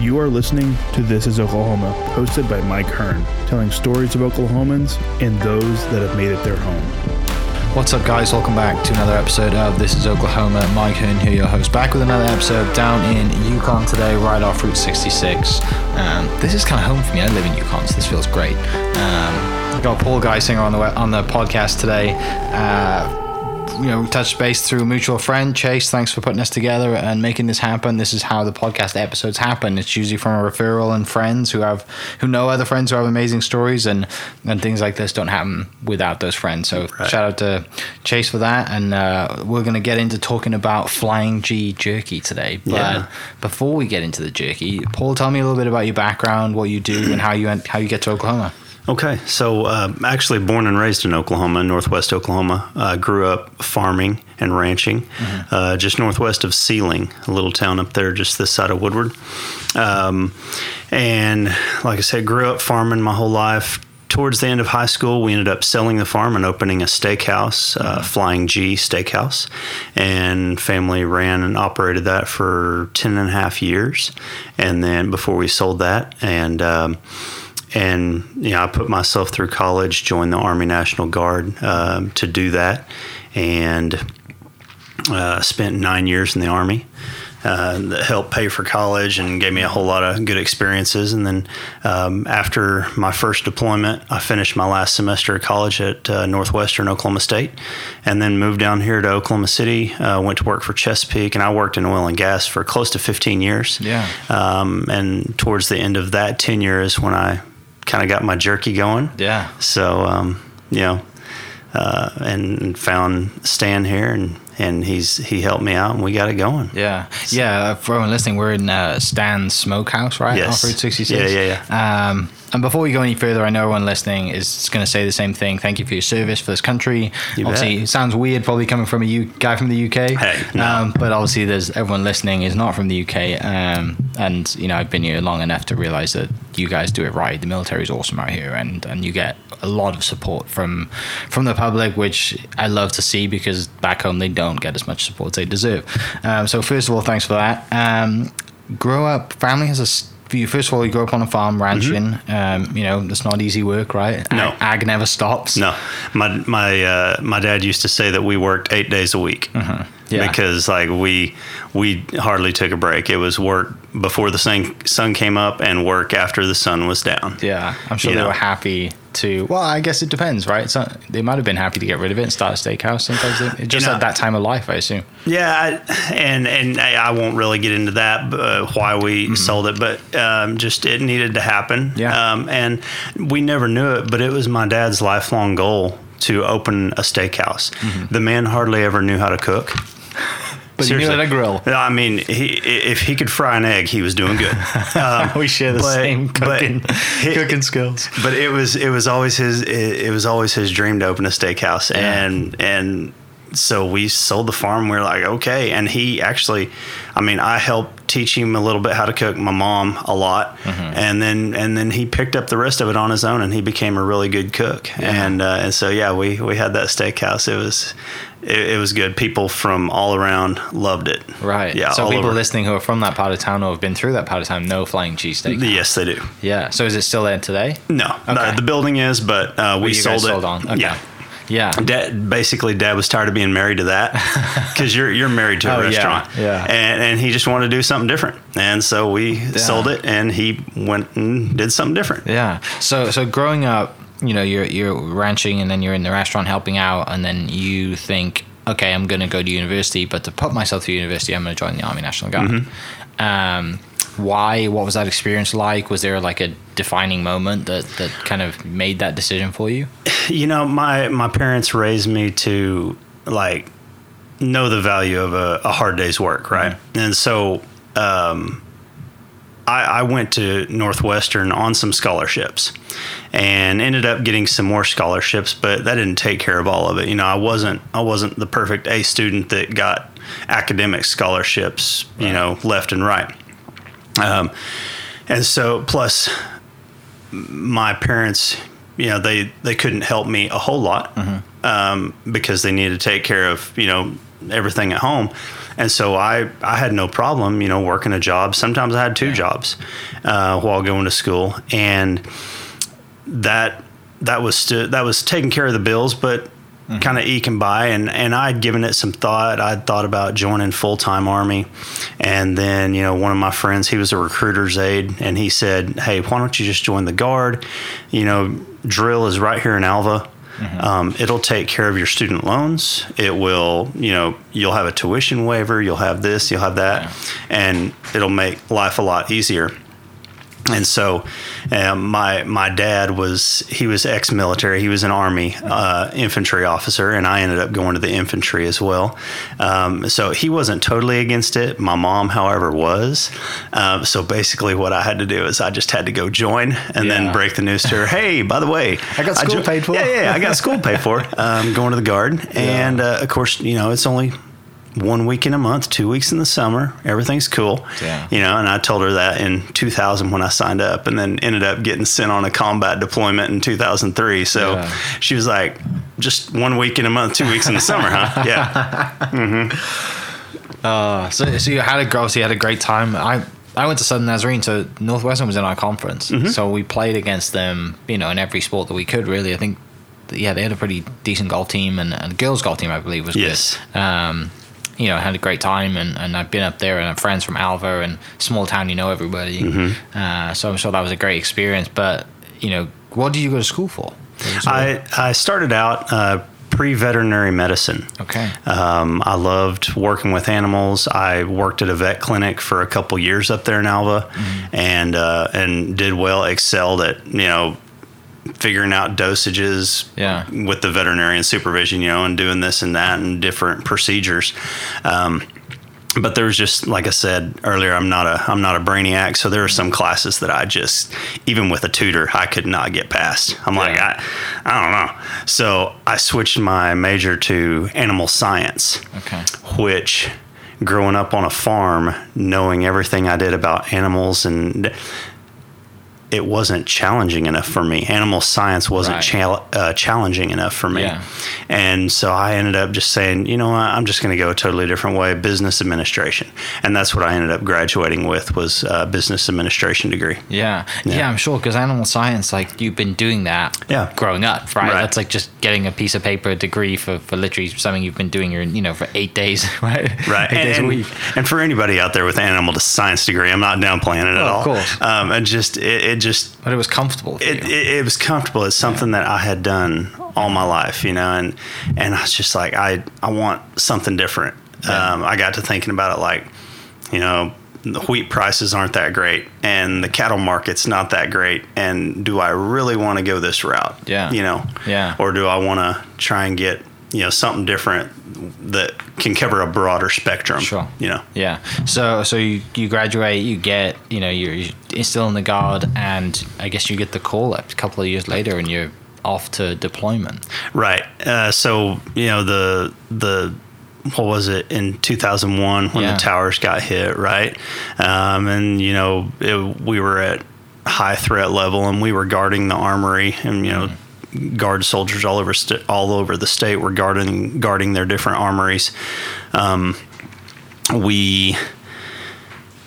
You are listening to This is Oklahoma, hosted by Mike Hearn, telling stories of Oklahomans and those that have made it their home. What's up, guys? Welcome back to another episode of This is Oklahoma. Mike Hearn here, your host, back with another episode down in Yukon today, right off Route 66. Um, this is kind of home for me. I live in Yukon, so this feels great. Um, got Paul Geisinger on the on the podcast today. Uh, you know, touch base through a mutual friend, Chase. Thanks for putting us together and making this happen. This is how the podcast episodes happen. It's usually from a referral and friends who have who know other friends who have amazing stories, and and things like this don't happen without those friends. So Right. shout out to Chase for that. And uh, we're gonna get into talking about Flying G jerky today. But Yeah. before we get into the jerky, Paul, tell me a little bit about your background, what you do, and how you how you get to Oklahoma. Okay, so uh, actually born and raised in Oklahoma, northwest Oklahoma. Uh, grew up farming and ranching, uh, just northwest of Seiling, a little town up there, just this side of Woodward. Um, and like I said, grew up farming my whole life. Towards the end of high school, we ended up selling the farm and opening a steakhouse, uh, Flying G Steakhouse. And family ran and operated that for 10 and a half years. And then before we sold that, and um, and you know, I put myself through college, joined the Army National Guard um, to do that, and uh, spent nine years in the Army. Uh, that helped pay for college and gave me a whole lot of good experiences. And then um, after my first deployment, I finished my last semester of college at uh, Northwestern Oklahoma State, and then moved down here to Oklahoma City. Uh, went to work for Chesapeake, and I worked in oil and gas for close to 15 years. Yeah. Um, and towards the end of that tenure is when I kind of got my jerky going. Yeah. So, um, you know, uh, and found Stan here, and and he's he helped me out, and we got it going. Yeah, yeah. For everyone listening, we're in uh, Stan's Smokehouse, right? Yes. Off Route 66. Yeah, yeah, yeah. Um, and before we go any further, I know everyone listening is going to say the same thing. Thank you for your service for this country. You obviously, it sounds weird, probably coming from a U- guy from the UK. Hey, no. um, but obviously, there's everyone listening is not from the UK, um, and you know I've been here long enough to realize that you guys do it right. The military is awesome out here, and and you get a lot of support from from the public, which I love to see because back home they don't get as much support as they deserve. Um, so first of all, thanks for that. Um, grow up, family has a. for you, first of all, you grew up on a farm ranching. Um, you know, it's not easy work, right? Mm-hmm. No. Ag, ag never stops. No, my my uh, my dad used to say that we worked eight days a week. Mm-hmm. Yeah. Because like we we hardly took a break. It was work before the sun sun came up and work after the sun was down. Yeah, I'm sure You they know. were happy to. Well, I guess it depends, right? So they might have been happy to get rid of it and start a steakhouse. Sometimes they, just know- at that time of life, I assume. Yeah, I, and and I I won't really get into that uh, why we sold it, but um, just it needed to happen. Yeah. Um, and we never knew it, but it was my dad's lifelong goal to open a steakhouse. The man hardly ever knew how to cook. But you knew Seriously. how to grill. I mean, he if he could fry an egg, he was doing good. Um, we share the but- same cooking he- cooking skills. but it was it was always his it, it was always his dream to open a steakhouse. And and so we sold the farm. We are like okay. And he actually i mean i helped teach him a little bit how to cook my mom a lot. And then and then he picked up the rest of it on his own and he became a really good cook. And uh, and so yeah we we had that steakhouse. It was it, it was good people from all around loved it Right. yeah So all people over. listening who are from that part of town or have been through that part of town know Flying G Steak. yes they do Yeah. So is it still there today? no Okay. the, the building is but uh, we sold it sold on. Okay. yeah Yeah. Dad, basically, Dad was tired of being married to that because you're you're married to a Oh, yeah, restaurant, yeah. and and he just wanted to do something different, and so we sold it, and he went and did something different. Yeah. So so growing up, you know, you're you're ranching and then you're in the restaurant helping out and then you think, okay, I'm gonna go to university, but to put myself through university, I'm gonna join the Army National Guard. Mm-hmm. Um, why? What was that experience like? Was there like a defining moment that that kind of made that decision for you? You know, my my parents raised me to like know the value of a, a hard day's work, right? And so. Um, I, I went to Northwestern on some scholarships and ended up getting some more scholarships, but that didn't take care of all of it. You know, I wasn't I wasn't the perfect A student that got academic scholarships, you know, left and right. Um, and so plus my parents, you know, they they couldn't help me a whole lot um, because they needed to take care of you know everything at home. And so I, I had no problem, you know, working a job. Sometimes I had two jobs uh, while going to school, and that that was stu- that was taking care of the bills, but Mm-hmm. kind of eking by. And and I'd given it some thought. I'd thought about joining full time army, and then you know one of my friends, he was a recruiter's aide, and he said, "Hey, why don't you just join the guard? You know, drill is right here in Alva." Um, it'll take care of your student loans. It will, you know, you'll have a tuition waiver. You'll have this. You'll have that, and it'll make life a lot easier. And so, um, my my dad was he was ex-military. He was an army uh, infantry officer, and I ended up going to the infantry as well. Um, so he wasn't totally against it. My mom, however, was. Um, so basically, what I had to do is I just had to go join, and Yeah. then break the news to her. Hey, by the way, I got school paid for." Yeah, yeah, I got school paid for. Um, going to the guard, and uh, of course, you know, it's only one week in a month, two weeks in the summer. Everything's cool. Yeah. You know, and I told her that in 2000 when I signed up, and then ended up getting sent on a combat deployment in 2003. So Yeah. she was like, just one week in a month, two weeks in the summer, huh? Yeah. Uh, so, so you had a obviously you had a great time. I I went to Southern Nazarene, so Northwestern was in our conference, Mm-hmm. so we played against them. You know, in every sport that we could. Really, I think. Yeah, they had a pretty decent golf team, and, and girls golf team, I believe, was Yes. good. Um, you know, had a great time, and, and I've been up there, and I have friends from Alva, and small town, you know everybody. Mm-hmm. Uh, so I'm sure that was a great experience. But you know, what did you go to school for? What was your- I, I started out uh, pre veterinary medicine. okay. Um, I loved working with animals. I worked at a vet clinic for a couple years up there in Alva, and uh, and did well. Excelled at you know figuring out dosages Yeah. with the veterinarian supervision, you know, and doing this and that and different procedures. Um, but there was just like I said earlier, I'm not a I'm not a brainiac, so there are some classes that I just even with a tutor I could not get past. I'm like I I don't know. So I switched my major to animal science Okay. which growing up on a farm, knowing everything I did about animals and it wasn't challenging enough for me. Animal science wasn't Right. chal- uh, challenging enough for me. Yeah. And so I ended up just saying, you know what, I'm just going to go a totally different way, business administration. And that's what I ended up graduating with was a business administration degree. Yeah, yeah, I'm sure because animal science, like you've been doing that, Yeah. growing up, right? Right. That's like just getting a piece of paper degree for, for literally something you've been doing, your you know, for eight days, right? Right. eight and, days a week. and for anybody out there with an animal science degree, I'm not downplaying it at Oh, of all. course. Um, and just, it, it just, But it was comfortable. For it, it, it was comfortable. It's something that I had done all my life, you know, and and I was just like, I I want something different. Um, I got to thinking about it like, you know, the wheat prices aren't that great, and the cattle market's not that great, and do I really want to go this route? Yeah. you know, Yeah. or do I want to try and get you know something different that can cover a broader spectrum? Sure. you know. Yeah. So so you, you graduate, you get you know you're, you're still in the guard, and I guess you get the call up a couple of years later, and you're off to deployment. Right. Uh, so you know the the what was it in 2001 when Yeah. the towers got hit, right? Um, and you know it, we were at high threat level, and we were guarding the armory, and you know. Guard soldiers all over st- all over the state were guarding guarding their different armories. Um, we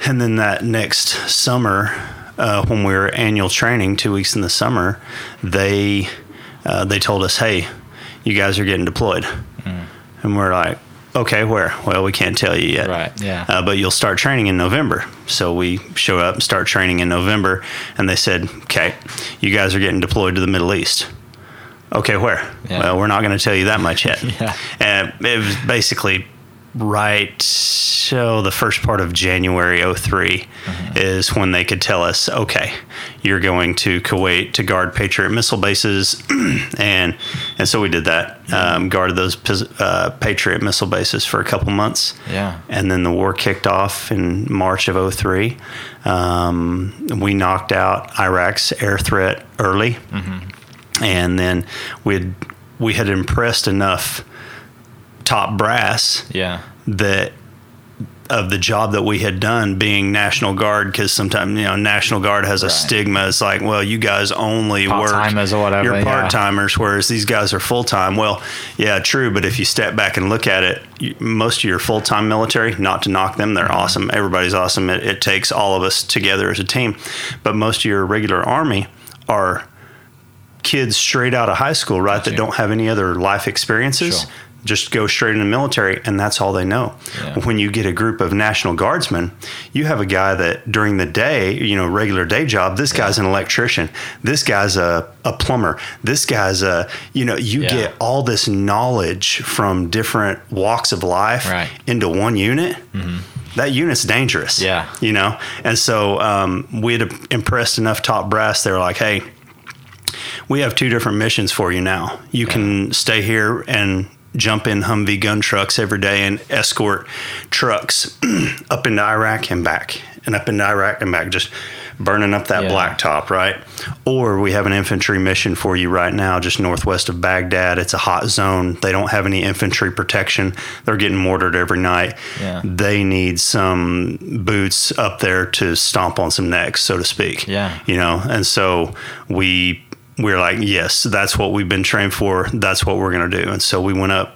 and then that next summer, uh, when we were annual training, two weeks in the summer, they uh, they told us, "Hey, you guys are getting deployed," and we're like, "Okay, where?" Well, we can't tell you yet. Right, yeah. Uh, but you'll start training in November. So we show up and start training in November, and they said, "Okay, you guys are getting deployed to the Middle East." Okay, where? Yeah. Well, we're not going to tell you that much yet. Yeah. And it was basically right so the first part of January 3 is when they could tell us okay you're going to Kuwait to guard Patriot missile bases and and so we did that um, guarded those uh, Patriot missile bases for a couple months Yeah. and then the war kicked off in March of 03 um, we knocked out Iraq's air threat early and then we'd we had impressed enough top brass Yeah. that of the job that we had done being National Guard because sometimes you know National Guard has a Right. stigma. It's like, well, you guys only work Part-timers or whatever, You're part timers, whereas these guys are full time. Well, yeah, true. But if you step back and look at it, you, most of your full time military, not to knock them, they're Mm-hmm. awesome. Everybody's awesome. It, it takes all of us together as a team. But most of your regular army are kids straight out of high school, right? That don't have any other life experiences. Sure. Just go straight in the military, and that's all they know. Yeah. When you get a group of National Guardsmen, you have a guy that during the day, you know, regular day job, this guy's an electrician, this guy's a, a plumber, this guy's a, you know, you Yeah. get all this knowledge from different walks of life Right. into one unit. That unit's dangerous. Yeah. You know, and so um, we had impressed enough top brass. They were like, hey, we have two different missions for you now. You can stay here and jump in Humvee gun trucks every day and escort trucks up into Iraq and back, and up into Iraq and back, just burning up that Yeah. blacktop, right? Or we have an infantry mission for you right now, just northwest of Baghdad. It's a hot zone. They don't have any infantry protection. They're getting mortared every night. Yeah. They need some boots up there to stomp on some necks, so to speak Yeah. you know and so we we are like yes that's what we've been trained for that's what we're going to do and so we went up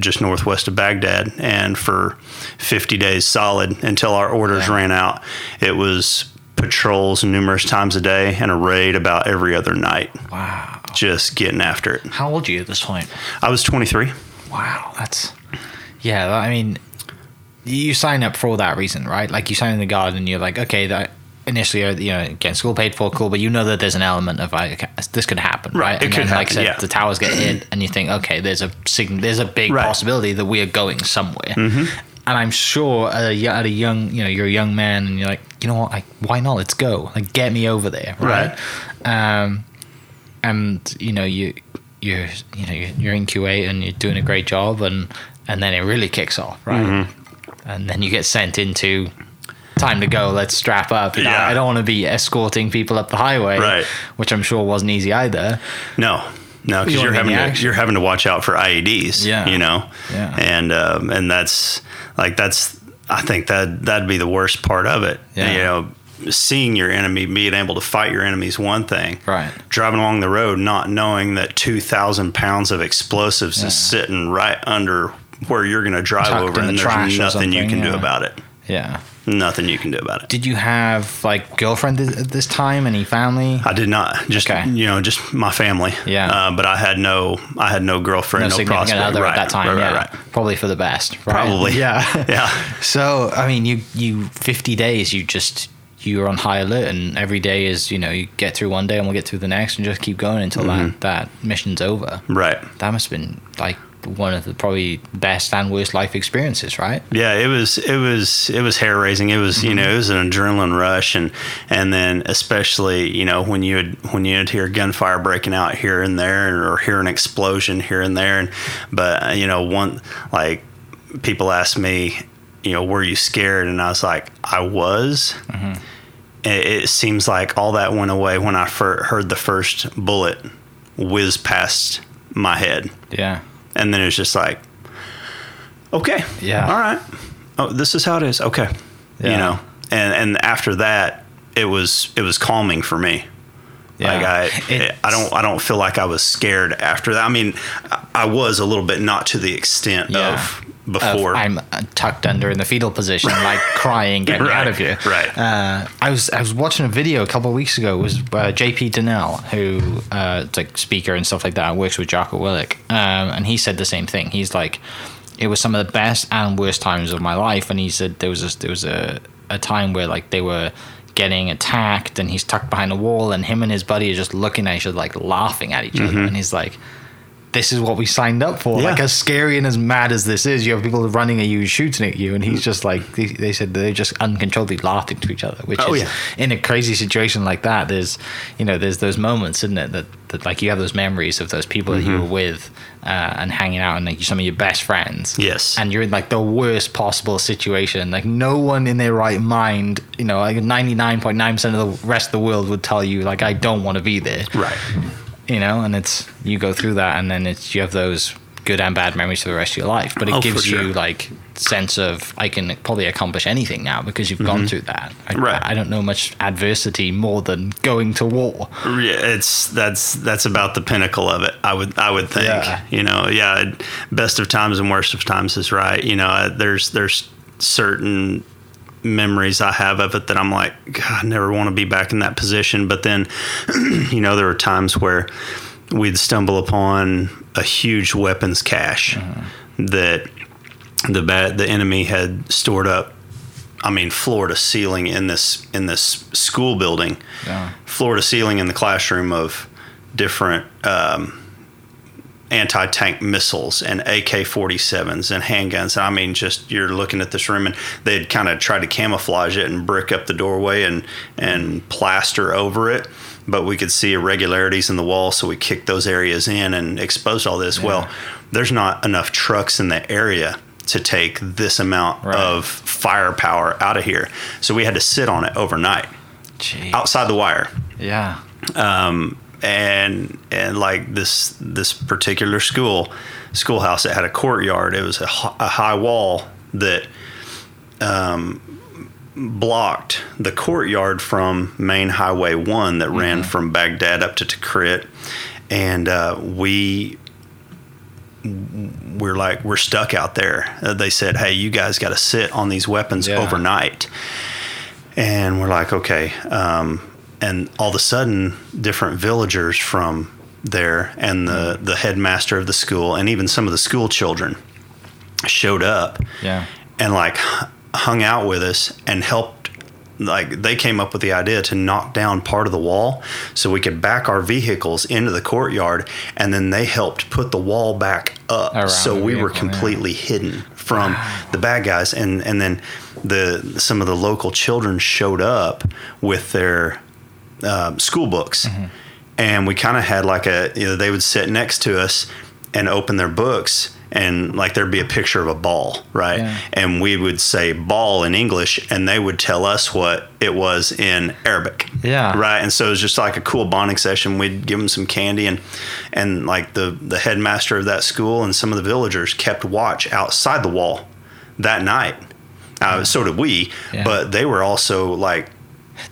just northwest of baghdad and for 50 days solid until our orders Yeah. ran out it was patrols numerous times a day and a raid about every other night Wow. just getting after it How old are you at this point? i was 23 Wow, that's yeah. I mean, you sign up for that reason, right? Like you sign in the guard, and you're like, okay, that initially, uh, you know, again, school paid for, cool, but you know that there's an element of like, okay, this could happen, Right, right? it and could then, like I happen, said, yeah. the towers get hit, and you think, okay, there's a sign- there's a big Right. possibility that we are going somewhere. Mm-hmm. And I'm sure at a, at a young, you know, you're a young man, and you're like, you know what, like, why not? Let's go, like, get me over there, right? Um, and you know you you're you know you're, you're in Kuwait and you're doing a great job and and then it really kicks off right Mm-hmm. and then you get sent into time to go let's strap up You know, Yeah. I don't want to be escorting people up the highway Right. which I'm sure wasn't easy either No, no, because you're having to you're having to watch out for IEDs. Yeah. you know. Yeah. and um, and that's like that's I think that that'd be the worst part of it. Yeah. You know, seeing your enemy, being able to fight your enemy is one thing. Right. Driving along the road, not knowing that two thousand pounds of explosives Yeah. is sitting right under where you're going to drive Tucked over, and the there's nothing you can do about it. Yeah Nothing you can do about it. did you have like girlfriend at this time any family I did not just Okay. you know just my family. Yeah. uh, but I had no I had no girlfriend, no no, prospect. other right, at that time right, yeah right, right. probably for the best right? Probably. yeah Yeah. So I mean, you you fifty days, you just you're on high alert, and every day is you know you get through one day and we'll get through the next, and just keep going until Mm-hmm. that that mission's over. Right. That must have been like one of the probably best and worst life experiences, right? Yeah, it was it was it was hair raising. It was you know it was an adrenaline rush, and and then especially you know when you would when you would hear gunfire breaking out here and there, or hear an explosion here and there, and but uh, you know one like people ask me, you know, were you scared? And I was like, I was. It, it seems like all that went away when I fir- heard the first bullet whiz past my head Yeah. And then it's just like okay Yeah. all right oh this is how it is okay Yeah. you know and and after that it was it was calming for me like I, It's- I don't, I don't feel like I was scared after that. I mean, I- was a little bit, not to the extent Yeah. Of, before. I'm uh, tucked under in the fetal position, like crying, get me Right, out of here. right. Uh, I was I was watching a video a couple of weeks ago. It was uh, JP Dinnell, who uh, like speaker and stuff like that, works with Jocko Willink, um, and he said the same thing. He's like, it was some of the best and worst times of my life, and he said there was a, there was a a time where like they were getting attacked and he's tucked behind a wall and him and his buddy are just looking at each other like laughing at each other and he's like this is what we signed up for. Mm-hmm. Yeah. Like as scary and as mad as this is, you have people running at you, shooting at you, and he's just like they, they said they're just uncontrollably laughing to each other. Which Oh, is yeah. in a crazy situation like that. There's you know there's those moments, isn't it? That, that like you have those memories of those people that you were with uh, and hanging out and like some of your best friends. Mm-hmm. Yes. and you're in like the worst possible situation. Like no one in their right mind, you know, like ninety nine point nine percent of the rest of the world would tell you like I don't want to be there right. You know and it's you go through that and then it's you have those good and bad memories for the rest of your life. But it Oh, gives sure. you like sense of I can probably accomplish anything now because you've gone through that. I, Mm-hmm. Right. I don't know much adversity more than going to war. Yeah, it's that's that's about the pinnacle of it. I would I would think. Yeah. You know, yeah, best of times and worst of times is right. You know, there's there's certain memories I have of it that I'm like, God, I never want to be back in that position. But then, you know, there were times where we'd stumble upon a huge weapons cache that the bad the enemy had stored up. I mean, floor to ceiling in this in this school building Yeah. floor to ceiling in the classroom of different um, anti tank missiles and AK 47s and handguns. I mean, just you're looking at this room and they'd kind of try to camouflage it and brick up the doorway and, and plaster over it. But we could see irregularities in the wall, so we kicked those areas in and exposed all this. Well, there's not enough trucks in the area to take this amount Right. of firepower out of here. So we had to sit on it overnight Jeez. outside the wire Yeah. Um, and and like this this particular school schoolhouse that had a courtyard it was a, a high wall that um, blocked the courtyard from main highway 1 that ran from baghdad up to tikrit. And uh, we we're like we're stuck out there. Uh, they said hey you guys got to sit on these weapons Yeah. overnight. And we're like okay um, and all of a sudden different villagers from there and the, the headmaster of the school and even some of the school children showed up Yeah. and like hung out with us and helped like they came up with the idea to knock down part of the wall so we could back our vehicles into the courtyard and then they helped put the wall back up Around so we were vehicle, yeah. completely hidden from the bad guys and and then the some of the local children showed up with their um, school books Mm-hmm. and we kind of had like a you know they would sit next to us and open their books and like there'd be a picture of a ball right Yeah. and we would say ball in english and they would tell us what it was in arabic Yeah. right and so it was just like a cool bonding session we'd give them some candy and and like the the headmaster of that school and some of the villagers kept watch outside the wall that night uh, so did we Yeah. but they were also like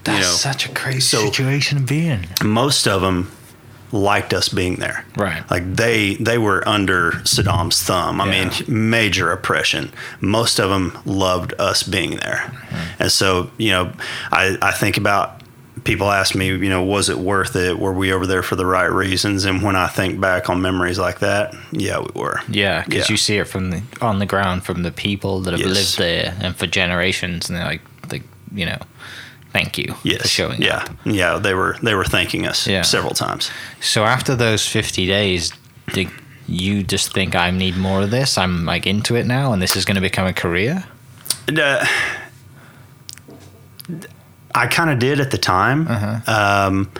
That's know, such a crazy so- situation to be in. most of them liked us being there. Right. Like they they were under Saddam's thumb. I Yeah. mean, major oppression. Most of them loved us being there. Mm-hmm. And so, you know, I I think about people ask me, you know, was it worth it? Were we over there for the right reasons? And when I think back on memories like that, yeah, we were. Yeah, because Yeah. you see it from the on the ground from the people that have Yes. lived there and for generations, and they're like, like you know, thank you Yes. for showing yeah. up. Yeah, they were they were thanking us Yeah. several times. So after those fifty days, did you just think I need more of this? I'm like into it now, and this is going to become a career. Uh, I kind of did at the time. Um,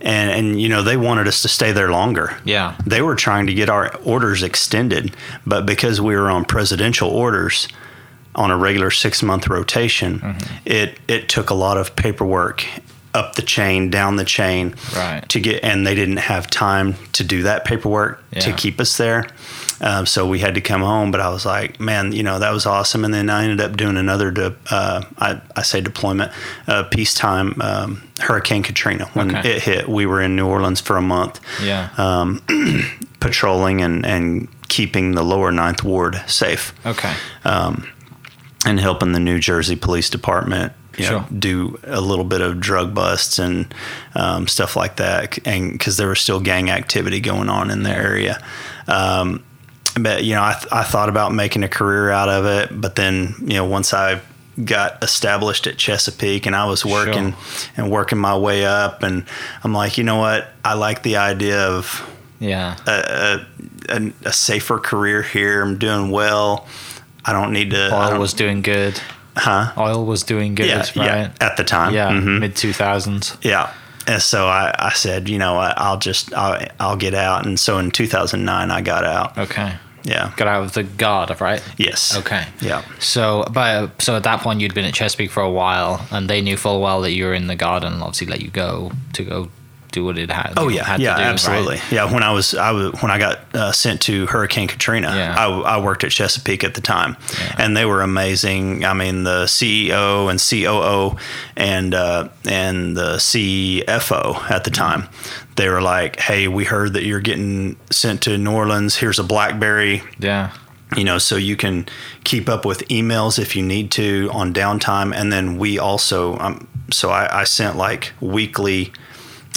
and, and, you know, they wanted us to stay there longer. Yeah. They were trying to get our orders extended, but because we were on presidential orders on a regular six month rotation, it, it took a lot of paperwork up the chain, down the chain Right. to get, and they didn't have time to do that paperwork to keep us there. Um, so we had to come home, but I was like, man, you know, that was awesome. And then I ended up doing another, de- uh, I, I say deployment, uh, peacetime, um, Hurricane Katrina. When Okay. it hit, we were in New Orleans for a month Yeah. um, patrolling and, and keeping the lower ninth ward safe okay. And helping the New Jersey Police Department you know, Sure. do a little bit of drug busts and um, stuff like that, and because there was still gang activity going on in the area. Um, but you know, I, th- I thought about making a career out of it, but then you know, once I got established at Chesapeake and I was working and working my way up, and I'm like, you know what, I like the idea of Yeah. a, a, a safer career here. I'm doing well. I don't need to. Oil was doing good. huh? Oil was doing good, Yeah, right? yeah. At the time, Yeah, Mhm. mid two thousands. yeah. And so I, I said, you know what, I'll just I'll, I'll get out. And so in 2009, I got out. Okay. Yeah. Got out of the guard, right? Yes. Okay. Yeah. So, but so at that point, you'd been at Chesapeake for a while, and they knew full well that you were in the guard, and obviously let you go to go do what it had. Oh yeah, had yeah, to do, right? absolutely. Yeah, when I was, I was when I got uh, sent to Hurricane Katrina, Yeah. I, I worked at Chesapeake at the time, and they were amazing. I mean, the CEO and COO and uh, and the CFO at the time, they were like, "Hey, we heard that you're getting sent to New Orleans. Here's a BlackBerry." Yeah. you know, so you can keep up with emails if you need to on downtime. And then we also, um, so I, I sent like weekly,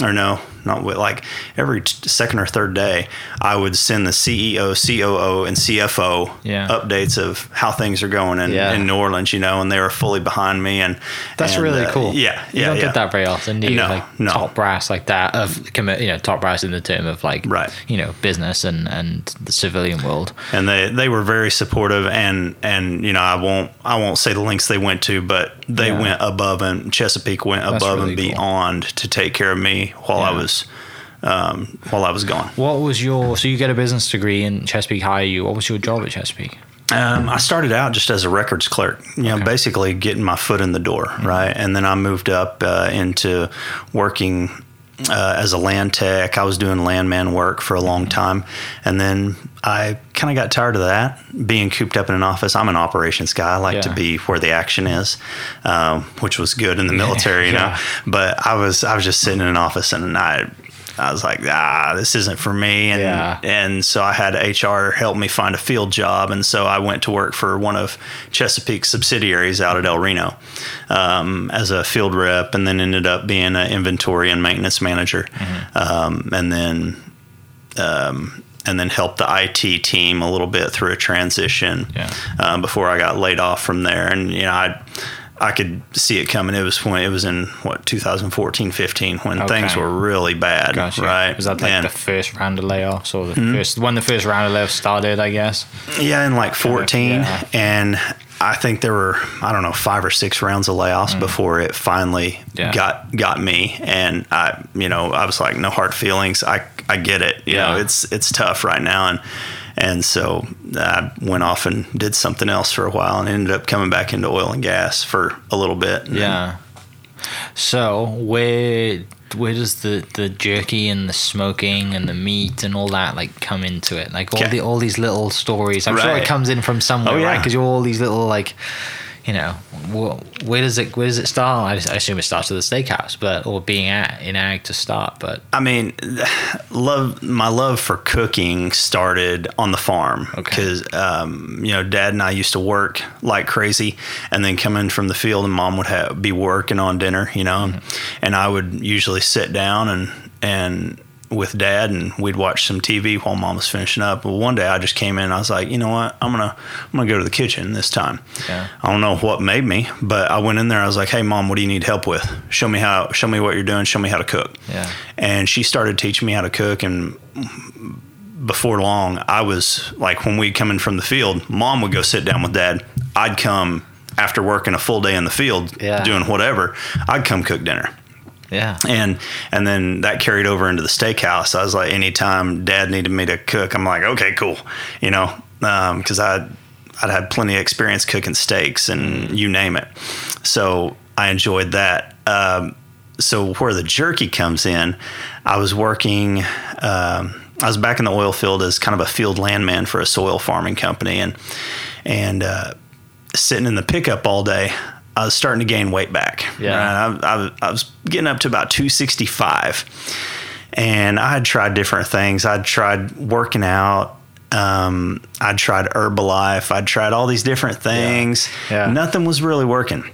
or no, not wi- like every t- second or third day, I would send the CEO, COO, and CFO Yeah. updates of how things are going in, Yeah. in New Orleans, you know, and they were fully behind me. And That's and, really uh, cool. Yeah, you don't yeah. get that very often, do you? No, like no. top brass like that of commi- you know top brass in the term of like Right. you know business and and the civilian world. and they they were very supportive and and you know I won't I won't say the links they went to but they Yeah. went above and Chesapeake went That's above really and cool. beyond to take care of me while I was um, while I was gone. What was your so you get a business degree in Chesapeake High? You what was your job at Chesapeake? Um, I started out just as a records clerk, you know, Okay. basically getting my foot in the door, right? And then I moved up uh, into working uh, as a land tech. I was doing landman work for a long time, and then I kind of got tired of that, being cooped up in an office. I'm an operations guy. I like to be where the action is, um, which was good in the military, you know. Yeah. But I was I was just sitting in an office, and I. I was like, ah, this isn't for me, and Yeah. and so I had HR help me find a field job, and so I went to work for one of Chesapeake's subsidiaries out at El Reno um, as a field rep, and then ended up being an inventory and maintenance manager, um, and then um, and then helped the IT team a little bit through a transition Yeah. uh, before I got laid off from there, and you know I. I could see it coming. It was when it was in what 2014, 15 when things were really bad, Gotcha. right? Was that like And- the first round of layoffs or the Hmm? first when the first round of layoffs started? I guess. Yeah, in like 14. yeah. And I think there were, I don't know, five or six rounds of layoffs before it finally Mm. Yeah. got got me. And I, you know, I was like, no hard feelings. I, I get it. You know, it's it's tough right now. And and so I went off and did something else for a while and ended up coming back into oil and gas for a little bit. And then- Yeah. So where where does the, the jerky and the smoking and the meat and all that like come into it? Like all Okay. the all these little stories. I'm sure it comes in from oh, somewhere, Oh, yeah. right? Because you're all these little like, you know, wh- where does it where does it start? I, just- I assume it starts with the steakhouse, but or being at, in ag to start. But I mean, love my love for cooking started on the farm Okay. because um, you know Dad and I used to work like crazy, and then come in from the field, and Mom would have, be working on dinner, you know, and I would usually sit down and and with Dad, and we'd watch some TV while Mom was finishing up. But one day I just came in, I was like, you know what, I'm gonna I'm gonna go to the kitchen this time. Yeah. I don't know what made me, but I went in there. I was like, "Hey, mom, what do you need help with? Show me how. Show me what you're doing. Show me how to cook." Yeah. And she started teaching me how to cook, and before long, I was like, when we'd come in from the field, mom would go sit down with dad. I'd come after working a full day in the field, Yeah. doing whatever. I'd come cook dinner yeah, and and then that carried over into the steakhouse. I was like, anytime Dad needed me to cook, I'm like, okay, cool, you know, because I I'd had plenty of experience cooking steaks and you name it, so I enjoyed that. Um, so where the jerky comes in, I was working. Um, I was back in the oil field as kind of a field landman for a soil farming company, and and uh, sitting in the pickup all day, I was starting to gain weight back. Yeah. Right? I, I, I was getting up to about 265. And I had tried different things. I'd tried working out. Um, I'd tried Herbalife. I'd tried all these different things. Yeah. Nothing was really working.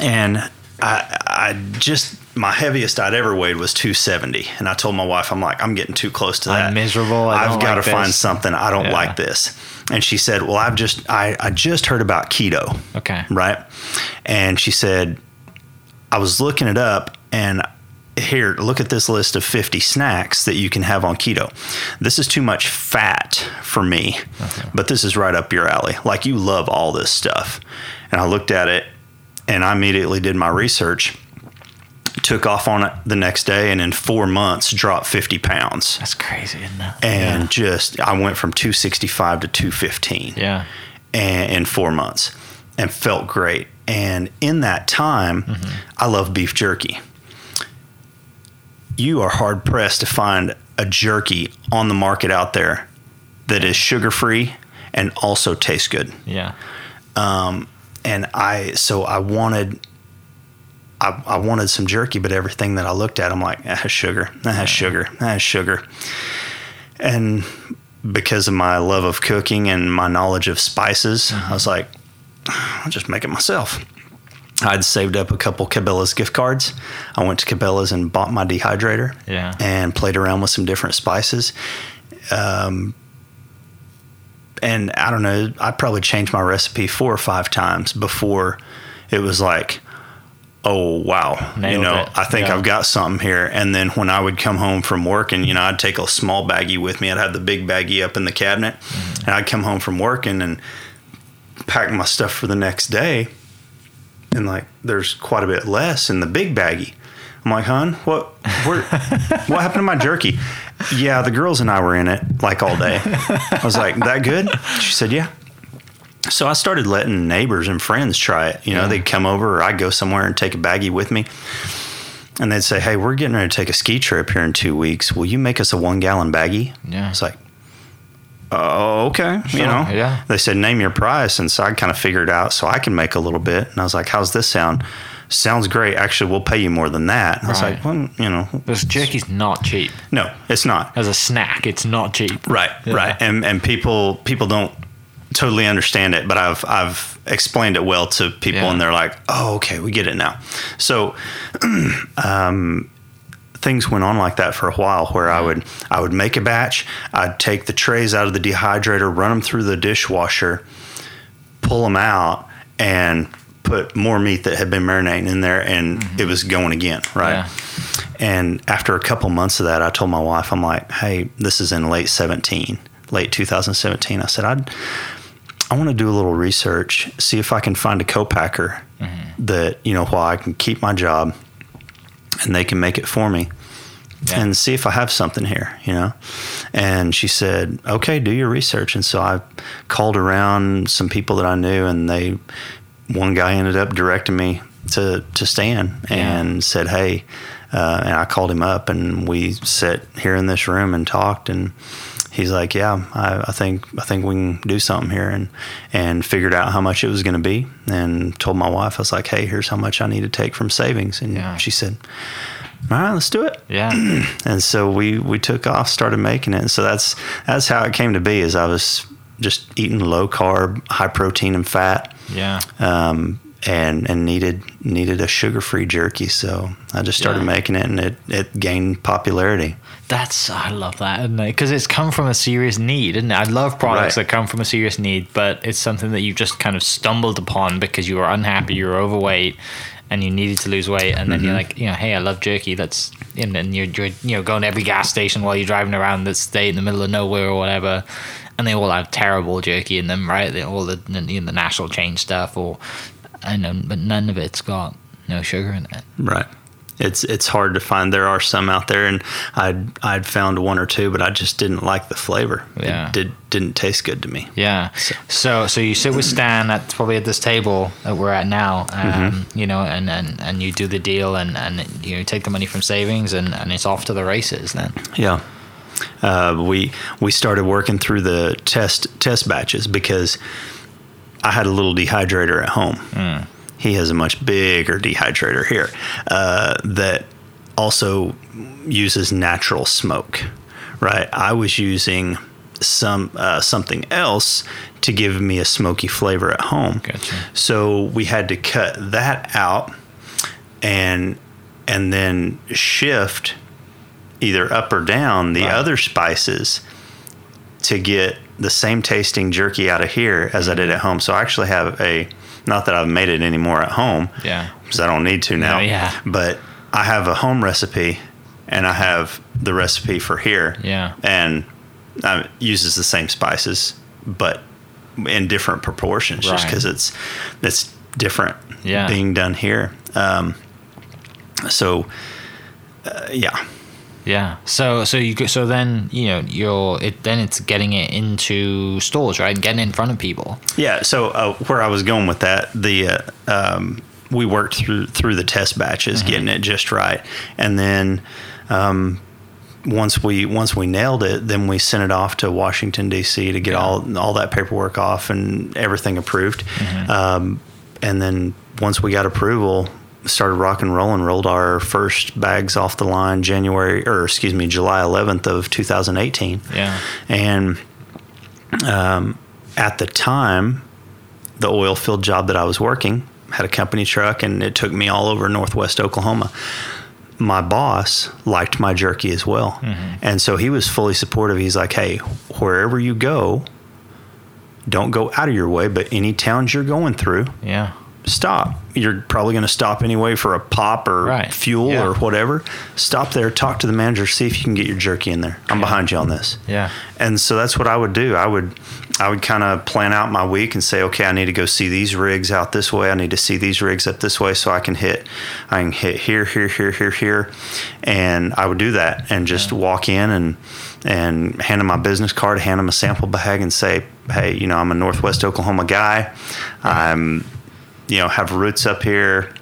And I, I just, my heaviest I'd ever weighed was 270. And I told my wife, I'm like, I'm getting too close to that. I'm miserable. I I've got like to find something. I don't Yeah. like this. And she said, Well, I've just, I, I just heard about keto okay, right? And she said, I was looking it up and here, look at this list of 50 snacks that you can have on keto. This is too much fat for me, but this is right up your alley. Like you love all this stuff. And I looked at it and I immediately did my research, took off on it the next day, and in four months dropped 50 pounds. that's crazy, isn't it? And yeah. just, I went from 265 to 215 yeah, and, in four months and felt great. And in that time, I love beef jerky. you are hard pressed to find a jerky on the market out there that is sugar free and also tastes good. Yeah. Um, and I so I wanted I, I wanted some jerky, but everything that I looked at, I'm like, that has sugar, that has sugar, that has sugar. And because of my love of cooking and my knowledge of spices, I was like, I'll just make it myself. I'd saved up a couple Cabela's gift cards. I went to Cabela's and bought my dehydrator Yeah. and played around with some different spices. Um, and I don't know, I probably changed my recipe four or five times before it was like, oh wow, Nailed you know, it. I think Yeah. I've got something here. And then when I would come home from work, and you know, I'd take a small baggie with me. I'd have the big baggie up in the cabinet, Mm-hmm. and I'd come home from working and pack my stuff for the next day. And like, there's quite a bit less in the big baggie. I'm like, hon, what, where, what happened to my jerky? Yeah, the girls and I were in it like all day. I was like, that good? She said, yeah. So I started letting neighbors and friends try it. You know, Yeah. they'd come over or I'd go somewhere and take a baggie with me. And they'd say, hey, we're getting ready to take a ski trip here in two weeks. Will you make us a one gallon baggie? Yeah. It's like, oh, okay. Sure, You know, yeah. they said, name your price. And so I kind of figured out so I can make a little bit. And I was like, how's this sound? Sounds great. Actually, we'll pay you more than that. And I was Right. like, well, you know, This jerky's not cheap. no, it's not. As a snack, it's not cheap. Right, Yeah. right. And and people people don't totally understand it, but I've I've explained it well to people, Yeah. and they're like, "Oh, okay, we get it now." So, um, things went on like that for a while, where I would I would make a batch, I'd take the trays out of the dehydrator, run them through the dishwasher, pull them out, and put more meat that had been marinating in there, and it was going again, right? Yeah. And after a couple months of that, I told my wife, I'm like, hey, this is in late 17, late 2017. I said, I'd, I want to do a little research, see if I can find a co-packer that, you know, while I can keep my job and they can make it for me Yeah. and see if I have something here, you know? And she said, okay, do your research. And so I called around some people that I knew and they, one guy ended up directing me to, to Stan and said, hey, uh, and I called him up and we sat here in this room and talked and he's like, yeah, I, I think, I think we can do something here and, and figured out how much it was going to be and told my wife, I was like, hey, here's how much I need to take from savings. And Yeah. she said, all right, let's do it Yeah. and so we we took off started making it and so that's that's how it came to be is i was just eating low carb high protein and fat Yeah. um, and and needed needed a sugar free jerky so i just started Yeah. making it and it it gained popularity That's I love that, isn't it? Because it's come from a serious need, isn't it? I love products Right. that come from a serious need, but it's something that you just kind of stumbled upon because you were unhappy, you were overweight, and you needed to lose weight, and then you're mm-hmm. like, you know, hey, I love jerky. That's and then you're, you're you know going to every gas station while you're driving around that state in the middle of nowhere or whatever, and they all have terrible jerky in them, right? They all the you know, the national chain stuff, or I know, but none of it's got no sugar in it. right it's it's hard to find there are some out there and i'd i'd found one or two but i just didn't like the flavor Yeah. it did didn't taste good to me Yeah. So so you sit with Stan at probably at this table that we're at now, um, you know, and, and, and you do the deal and, and you know, take the money from savings and, and it's off to the races then. Yeah. Uh, we we started working through the test test batches because I had a little dehydrator at home. He has a much bigger dehydrator here uh, that also uses natural smoke. Right. I was using some uh, something else to give me a smoky flavor at home. Gotcha. So we had to cut that out and and then shift either up or down the other spices to get the same tasting jerky out of here as I did at home. So I actually have a not that I've made it anymore at home Yeah. because I don't need to now. No, yeah. But I have a home recipe and I have the recipe for here. Yeah. And it uses the same spices, but in different proportions, just because it's it's different Yeah. being done here. Um, so, uh, yeah, Yeah. So so you go- so then you know you're it then it's getting it into stores right and getting in front of people. yeah. So uh, where I was going with that, the uh, um, we worked through through the test batches, getting it just right, and then um, once we once we nailed it, then we sent it off to Washington D.C. to get all all that paperwork off and everything approved. Um, and then once we got approval, started rock and rolling. Rolled our first bags off the line January or excuse me July 11th of 2018. Yeah. And um, at the time, the oil field job that I was working had a company truck, and it took me all over Northwest Oklahoma. My boss liked my jerky as well, and so he was fully supportive. He's like, "Hey, wherever you go, don't go out of your way, but any towns you're going through, Yeah. Stop. You're probably going to stop anyway for a pop or Right. fuel Yeah. or whatever. Stop there, talk to the manager, see if you can get your jerky in there. I'm behind you on this." Yeah. And so that's what I would do. I would I would kind of plan out my week and say, okay, I need to go see these rigs out this way. I need to see these rigs up this way so I can hit I can hit here, here, here, here, here. And I would do that and just walk in and and hand them my business card, hand them a sample bag and say, Hey, you know, I'm a Northwest Oklahoma guy. I'm you know, have roots up here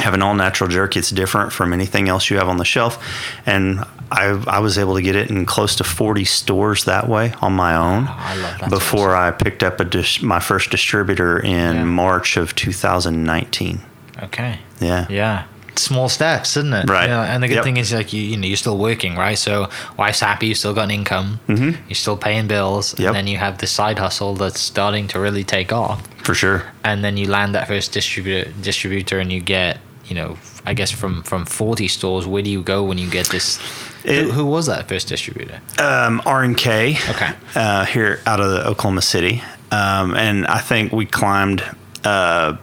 have an all natural jerky. It's different from anything else you have on the shelf. And I, I was able to get it in close to 40 stores that way on my own ah, I love that. before I picked up a dis- my first distributor in Yeah. March of 2019. Okay. Yeah. Yeah. Small steps, isn't it? Right. You know, and the good Yep. thing is, like you, you know, you're still working, right? So wife's happy, you've still got an income, mm-hmm. you're still paying bills, Yep. and then you have this side hustle that's starting to really take off. For sure. And then you land that first distributor, distributor, and you get, you know, I guess from from 40 stores. Where do you go when you get this? It- who, who was that first distributor? Um, R&K Okay. uh, here out of Oklahoma City. Um, and I think we climbed uh,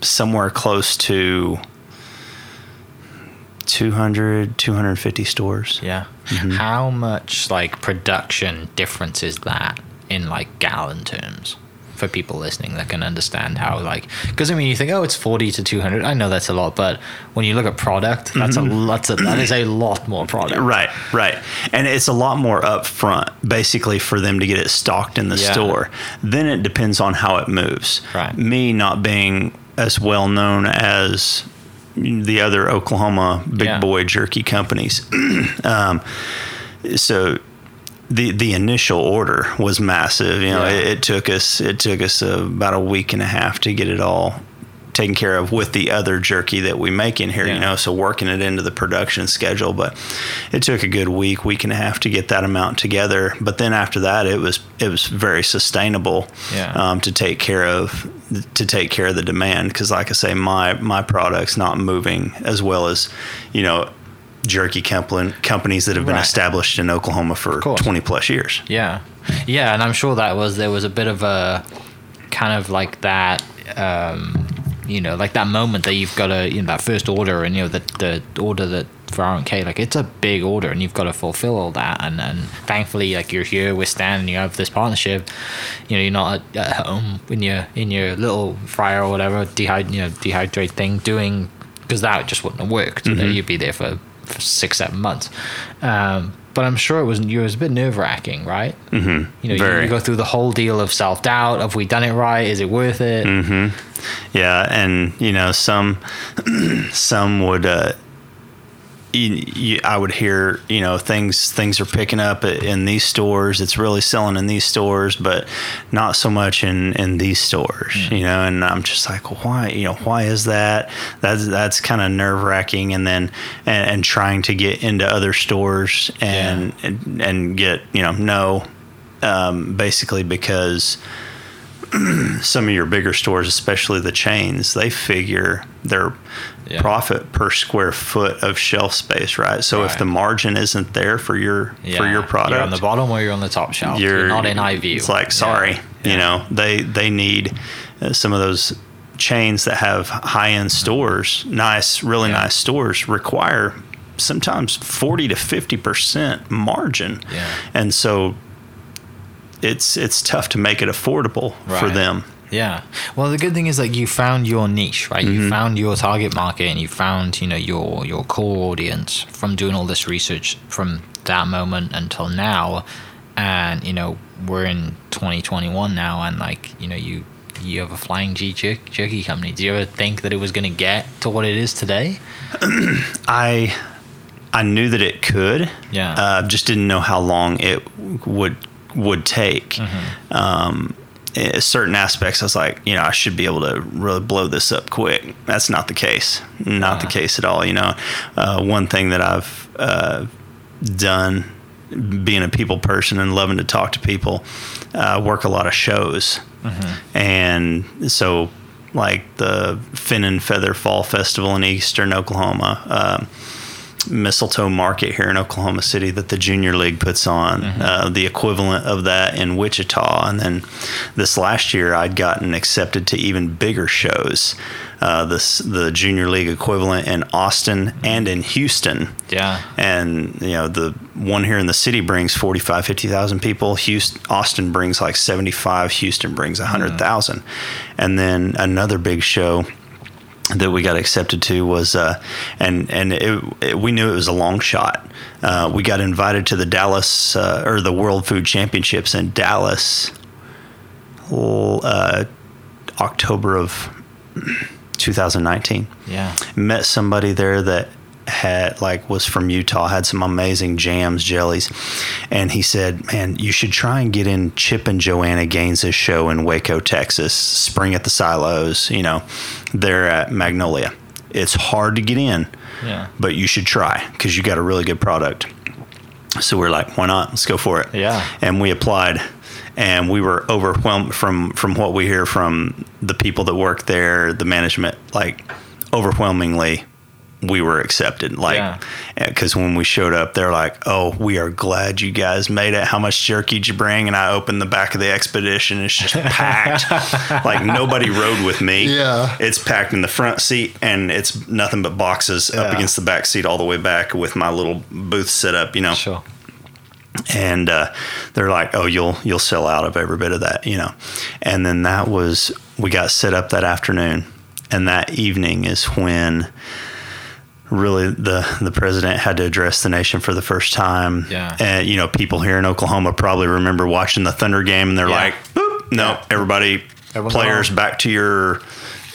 somewhere close to 200, 250 stores. Yeah. Mm-hmm. How much like production difference is that in like gallon terms for people listening that can understand how like because I mean you think oh it's 40 to 200 I know that's a lot but when you look at product that's a lot that is a lot more product Mm-hmm. Right, right. And it's a lot more upfront, basically, for them to get it stocked in the Yeah. store. Then it depends on how it moves. Right. Me not being as well known as the other Oklahoma big Yeah. boy jerky companies. um, so the the initial order was massive. You know, Yeah. it, it took us it took us about a week and a half to get it all taken care of with the other jerky that we make in here. Yeah. You know, so working it into the production schedule, but it took a good week, week and a half to get that amount together. But then after that, it was it was very sustainable Yeah. um, to take care of to take care of the demand because, like I say, my my product's not moving as well as you know jerky companies that have been Right. established in Oklahoma for 20 plus years. yeah yeah and I'm sure that was there was a bit of a kind of like that um you know like that moment that you've got to you know that first order and you know the the order that for R&K like it's a big order and you've got to fulfill all that. And and thankfully like you're here with Stan and you have this partnership you know you're not at, at home in your in your little fryer or whatever dehydrate you know dehydrate thing doing because that just wouldn't have worked. Mm-hmm. you'd be there for, for six seven months. Um but I'm sure it was it was a bit nerve wracking, right? Mm-hmm. You know, you, you go through the whole deal of self doubt. Have we done it right? Is it worth it? Mm-hmm. Yeah, and you know some some would uh, you, you, I would hear you know things things are picking up in these stores. It's really selling in these stores, but not so much in in these stores. You know, and I'm just like, why? You know, why is that? That's that's kind of nerve wracking. And then and, and trying to get into other stores and and, and get you know no, um, basically because some of your bigger stores, especially the chains, they figure their Yeah. profit per square foot of shelf space, right? So if the margin isn't there for your for your product, You're on the bottom or you're on the top shelf. You're, not in eye view. It's like sorry, Yeah. you know they they need uh, some of those chains that have high end stores, nice, really Yeah. nice stores require sometimes forty to fifty percent margin, Yeah. and so it's it's tough to make it affordable for them. Yeah. Well, the good thing is like you found your niche, right? Mm-hmm. You found your target market, and you found you know your your core audience from doing all this research from that moment until now, and you know we're in 2021 now, and like you know you you have a flying G jerk, jerky company. Do you ever think that it was going to get to what it is today? I I knew that it could. Yeah. Uh, just didn't know how long it would would take. Mm-hmm. Um, eh, certain aspects, I was like, you know, I should be able to really blow this up quick. That's not the case. Not the Uh-huh. case at all. You know, uh, one thing that I've uh, done, being a people person and loving to talk to people, uh, I work a lot of shows, and so like the Fin and Feather Fall Festival in Eastern Oklahoma. Mistletoe market here in Oklahoma City that the junior league puts on, uh, the equivalent of that in Wichita. And then this last year, I'd gotten accepted to even bigger shows, uh, this the junior league equivalent in Austin and in Houston. Yeah. And you know the one here in the city brings 45 50,000 people. Houston Austin brings like 75, Houston brings 100,000. And then another big show that we got accepted to was uh, and and it, it, we knew it was a long shot. Uh, we got invited to the Dallas uh, or the World Food Championships in Dallas, uh, October of 2019. Yeah. Met somebody there that had like was from Utah, had some amazing jams, jellies, and he said, "Man, you should try and get in Chip and Joanna Gaines' show in Waco, Texas, Spring at the Silos. You know, they're at Magnolia. It's hard to get in, Yeah. but you should try because you got a really good product." So we're like, "Why not? Let's go for it." Yeah. and we applied and we were overwhelmed from from what we hear from the people that work there the management like overwhelmingly we were accepted. Like Yeah. because when we showed up they're like oh we are glad you guys made it. How much jerky did you bring? And i opened the back of the expedition. It's just packed. Like nobody rode with me. Yeah. it's packed in the front seat and it's nothing but boxes up against the back seat all the way back with my little booth set up you know? Sure. and uh, they're like, "Oh, you'll you'll sell out of every bit of that," you know. And then that was we got set up that afternoon, and that evening is when really the the president had to address the nation for the first time. Yeah. and you know, people here in Oklahoma probably remember watching the Thunder game, and they're Yeah. like, Boop, "No, Yeah. everybody, Everyone players, home." back to your."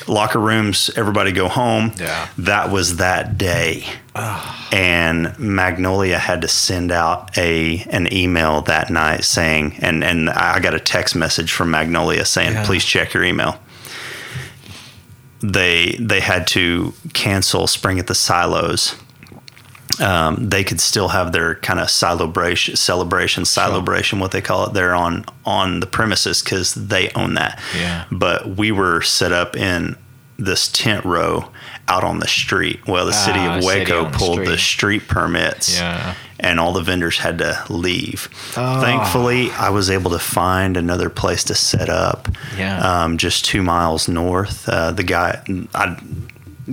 Locker rooms, everybody go home. Yeah. That was that day and Magnolia had to send out a an email that night saying, and and I got a text message from Magnolia saying, Yeah. please check your email. They they had to cancel Spring at the Silos. Um, they could still have their kind of celebration, celebration, celebration, what they call it, there on on the premises because they own that. Yeah. But we were set up in this tent row out on the street. Well, the city Ah, of Waco on the pulled the street. street permits Yeah. and all the vendors had to leave. Oh. Thankfully, I was able to find another place to set up. Yeah. Um, just two miles north. Uh, the guy, I,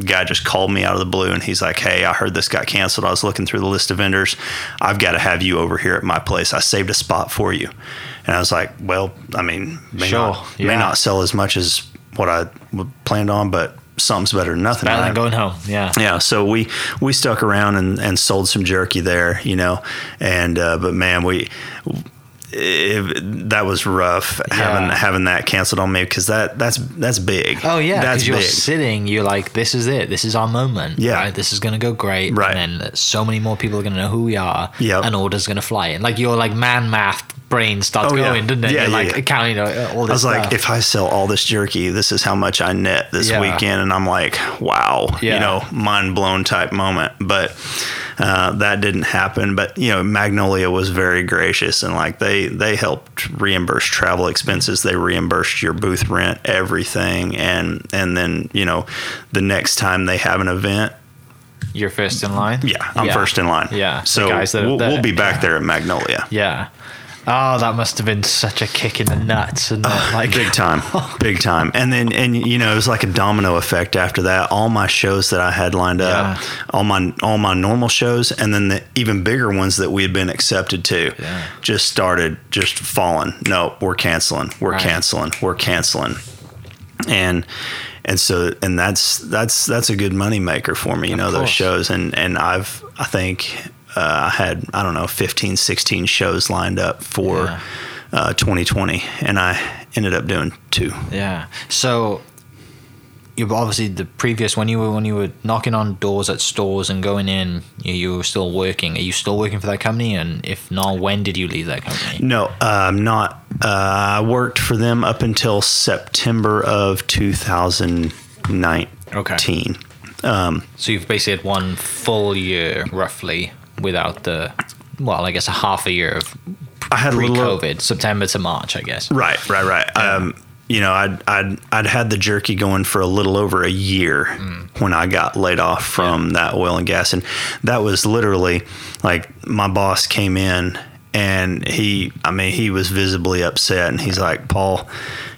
guy just called me out of the blue and he's like, "Hey, I heard this got canceled. I was looking through the list of vendors. I've got to have you over here at my place. I saved a spot for you." And I was like, "Well, I mean, may Sure, not may not sell as much as what I planned on, but something's better than nothing." Better than going home. Yeah. yeah so we we stuck around and, and sold some jerky there you know and uh, but man we it, that was rough having Yeah. having that canceled on me because that that's that's big Oh yeah, that's because you're big sitting, you're like, this is it, this is our moment. Yeah. right? this is gonna go great. Right. and then so many more people are gonna know who we are. Yep. and orders gonna fly in. Like you're like man math brain starts Oh, yeah. going, doesn't it? Yeah, you're yeah, like yeah. counting all this I was like, if I sell all this jerky, this is how much I net this Yeah. weekend, and I'm like, wow, Yeah. you know, mind blown type moment. But uh, that didn't happen. But you know, Magnolia was very gracious, and like they they helped reimburse travel expenses. They reimbursed your booth rent, everything, and and then you know, the next time they have an event, you're first in line. yeah, I'm first in line. Yeah, so guys that we'll, there. we'll be back Yeah. there at Magnolia. Yeah. Oh, that must have been such a kick in the nuts, and like big time. Oh, big time. And then and you know it was like a domino effect after that. All my shows that i had lined up Yeah. all my all my normal shows and then the even bigger ones that we had been accepted to Yeah. just started just falling. No we're canceling. We're Right. canceling. We're canceling. And and so and that's that's that's a good money maker for me you know those shows. And and i've i think uh, i had i don't know 15 16 shows lined up for Yeah. uh, 2020 and i ended up doing two Yeah. So you've obviously the previous when you were when you were knocking on doors at stores and going in, you, you were still working. Are you still working for that company? And if not, when did you leave that company? No, um, not. Uh, I worked for them up until September of 2019. Okay. Um, So you've basically had one full year roughly without the, well, I guess a half a year of I had a little. pre-COVID, September to March, I guess. Right, right, right. Um, you know, I'd, I'd I'd had the jerky going for a little over a year when I got laid off from that oil and gas, and that was literally like my boss came in and he, I mean, he was visibly upset, and he's like, Paul,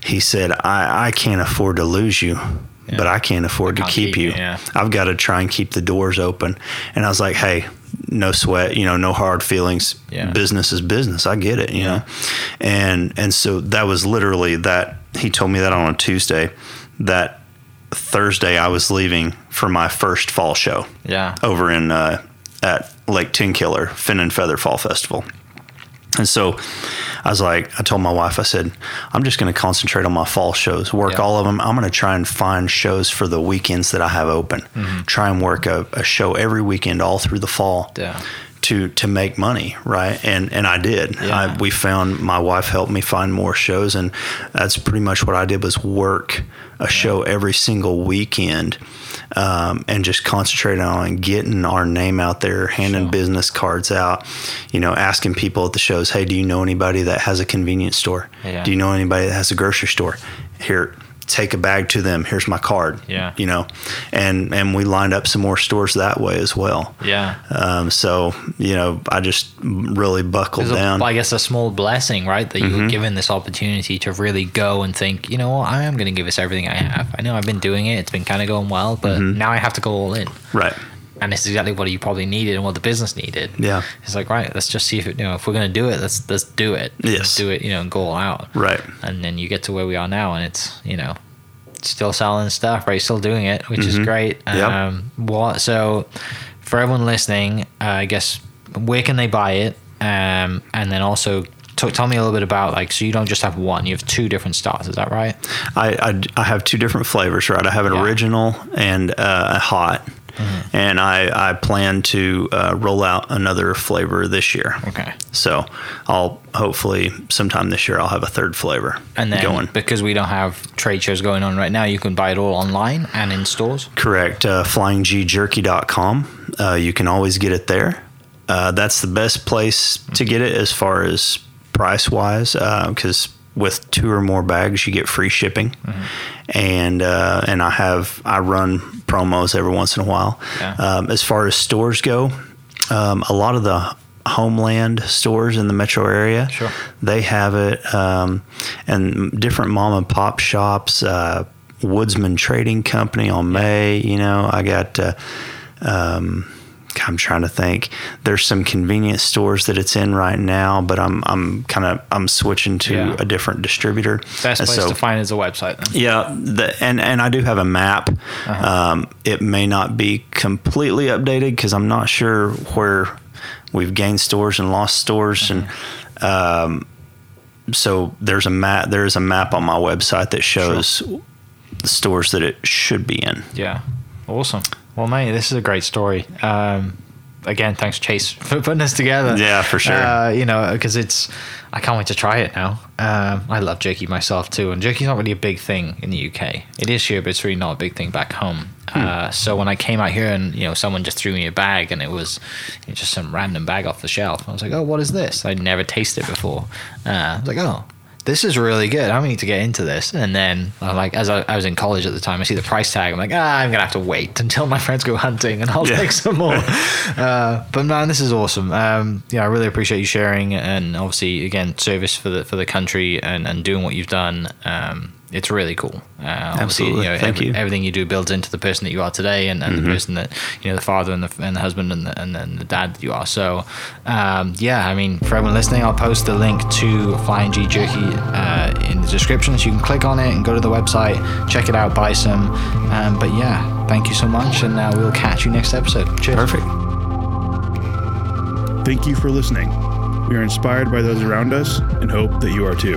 he said, I I can't afford to lose you. But I can't afford to keep, keep you. yeah. I've got to try and keep the doors open. And I was like, hey, no sweat, you know, no hard feelings. Yeah. Business is business. I get it, you know. And and so that was literally that he told me that on a Tuesday. That Thursday I was leaving for my first fall show Yeah. over in uh, at Lake Tenkiller Fin and Feather Fall Festival. And so I was like, I told my wife, I said, I'm just going to concentrate on my fall shows, work Yeah. all of them. I'm going to try and find shows for the weekends that I have open. Mm-hmm. Try and work a, a show every weekend all through the fall Yeah. To to make money, right? And and I did. Yeah. I, we found my wife helped me find more shows, and that's pretty much what I did was work a show every single weekend, um, and just concentrate on getting our name out there, handing Sure. business cards out, you know, asking people at the shows, hey, do you know anybody that has a convenience store? Yeah. Do you know anybody that has a grocery store? Here. Take a bag to them. Here's my card. Yeah. you know, and and we lined up some more stores that way as well. Yeah. Um, so you know, I just really buckled a- down. I guess a small blessing, right? That you Mm-hmm. were given this opportunity to really go and think, you know what, I am going to give this everything I have. I know I've been doing it; it's been kind of going well, but Mm-hmm. now I have to go all in. right. And it's exactly what you probably needed and what the business needed. Yeah. It's like, right, let's just see if it, you know if we're going to do it, let's let's do it. Yes. Let's do it, you know, and go all out. Right. And then you get to where we are now, and it's you know, still selling stuff, right? Still doing it, which is great. Mm-hmm. Yep. Um, what so for everyone listening, uh, I guess where can they buy it? Um, and then also tell me a little bit about like so you don't just have one, you have two different styles. Is that right? I, I, I have two different flavors, right? I have an Yeah. original and uh, a hot, Mm-hmm. and I, I plan to uh, roll out another flavor this year. Okay. So I'll hopefully sometime this year I'll have a third flavor And then going. because we don't have trade shows going on right now, you can buy it all online and in stores. Correct. Uh, flyinggjerky.com. Uh, you can always get it there. Uh, that's the best place to get it as far as price wise, because with two or more bags, you get free shipping. And uh, and I have I run promos every once in a while. Yeah. Um, as far as stores go, um, a lot of the Homeland stores in the metro area, Sure. they have it, um, and different mom and pop shops. Uh, Woodsman Trading Company on May. You know, I got. Uh, um, I'm trying to think. There's some convenience stores that it's in right now, but I'm I'm kind of I'm switching to Yeah. a different distributor. Best place so- to find is a website then. yeah, the, and and I do have a map. Um, it may not be completely updated because I'm not sure where we've gained stores and lost stores, and um, so there's a map. There is a map on my website that shows the stores that it should be in. Yeah. Awesome. Well, mate, this is a great story. Um, again, thanks, Chase, for putting this together. Yeah, for sure. Uh, you know, because it's, I can't wait to try it now. Um, I love jerky myself too, and jerky's not really a big thing in the UK. It is here, but it's really not a big thing back home. Hmm. Uh, so when I came out here and you know someone just threw me a bag and it was you know, just some random bag off the shelf, I was like, oh, what is this? I'd never tasted it before. Uh, I was like, oh. This is really good. I need to get into this. And then, uh, like, as I, I was in college at the time, I see the price tag. I'm like, ah, I'm gonna have to wait until my friends go hunting, and I'll Yeah. take some more. uh, but man, this is awesome. Um, yeah, I really appreciate you sharing, and obviously, again, service for the for the country and, and doing what you've done. Um, it's really cool. Uh, Absolutely. You know, Thank every- you. Everything you do builds into the person that you are today, and, and the person that you know, the father and the and the husband and the, and then the dad that you are. So, um, yeah, I mean, for everyone listening, I'll post the link to Flying G Jerky uh, in the description, so you can click on it and go to the website, check it out, buy some. Um, but yeah, thank you so much, and uh, we'll catch you next episode. Cheers. Perfect. Thank you for listening. We are inspired by those around us and hope that you are too.